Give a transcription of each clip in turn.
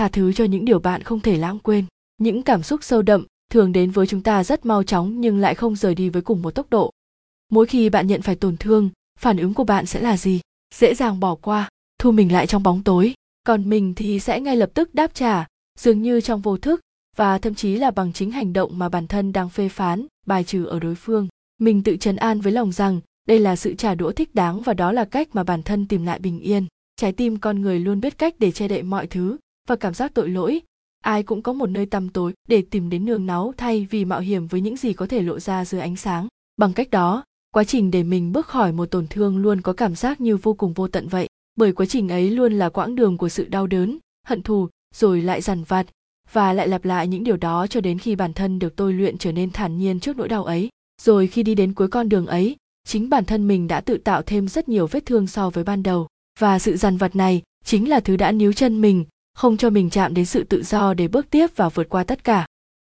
tha thứ cho những điều bạn không thể lãng quên. Những cảm xúc sâu đậm thường đến với chúng ta rất mau chóng nhưng lại không rời đi với cùng một tốc độ. Mỗi khi bạn nhận phải tổn thương, phản ứng của bạn sẽ là gì? Dễ dàng bỏ qua, thu mình lại trong bóng tối. Còn mình thì sẽ ngay lập tức đáp trả, dường như trong vô thức, và thậm chí là bằng chính hành động mà bản thân đang phê phán, bài trừ ở đối phương. Mình tự trấn an với lòng rằng đây là sự trả đũa thích đáng và đó là cách mà bản thân tìm lại bình yên. Trái tim con người luôn biết cách để che đậy mọi thứ và cảm giác tội lỗi. Ai cũng có một nơi tăm tối để tìm đến nương náu thay vì mạo hiểm với những gì có thể lộ ra dưới ánh sáng. Bằng cách đó, quá trình để mình bước khỏi một tổn thương luôn có cảm giác như vô cùng vô tận vậy. Bởi quá trình ấy luôn là quãng đường của sự đau đớn, hận thù, rồi lại dằn vặt, và lại lặp lại những điều đó cho đến khi bản thân được tôi luyện trở nên thản nhiên trước nỗi đau ấy. Rồi khi đi đến cuối con đường ấy, chính bản thân mình đã tự tạo thêm rất nhiều vết thương so với ban đầu. Và sự dằn vặt này chính là thứ đã níu chân mình không cho mình chạm đến sự tự do để bước tiếp và vượt qua tất cả.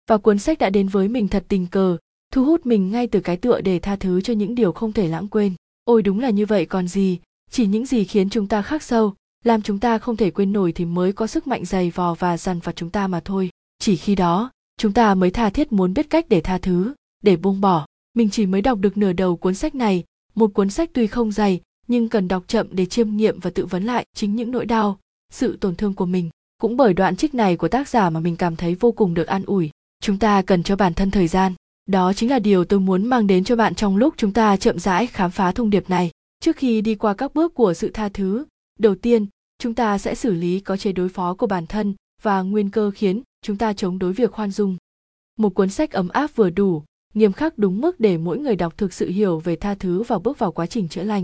Và cuốn sách đã đến với mình thật tình cờ, thu hút mình ngay từ cái tựa để tha thứ cho những điều không thể lãng quên. Ôi đúng là như vậy còn gì, chỉ những gì khiến chúng ta khắc sâu, làm chúng ta không thể quên nổi thì mới có sức mạnh dày vò và dằn vặt chúng ta mà thôi. Chỉ khi đó, chúng ta mới tha thiết muốn biết cách để tha thứ, để buông bỏ. Mình chỉ mới đọc được nửa đầu cuốn sách này. Một cuốn sách tuy không dày, nhưng cần đọc chậm để chiêm nghiệm và tự vấn lại chính những nỗi đau sự tổn thương của mình. Cũng bởi đoạn trích này của tác giả mà mình cảm thấy vô cùng được an ủi. Chúng ta cần cho bản thân thời gian. Đó chính là điều tôi muốn mang đến cho bạn trong lúc chúng ta chậm rãi khám phá thông điệp này. Trước khi đi qua các bước của sự tha thứ, đầu tiên, chúng ta sẽ xử lý có chế đối phó của bản thân và nguyên cơ khiến chúng ta chống đối việc khoan dung. Một cuốn sách ấm áp vừa đủ, nghiêm khắc đúng mức để mỗi người đọc thực sự hiểu về tha thứ và bước vào quá trình chữa lành.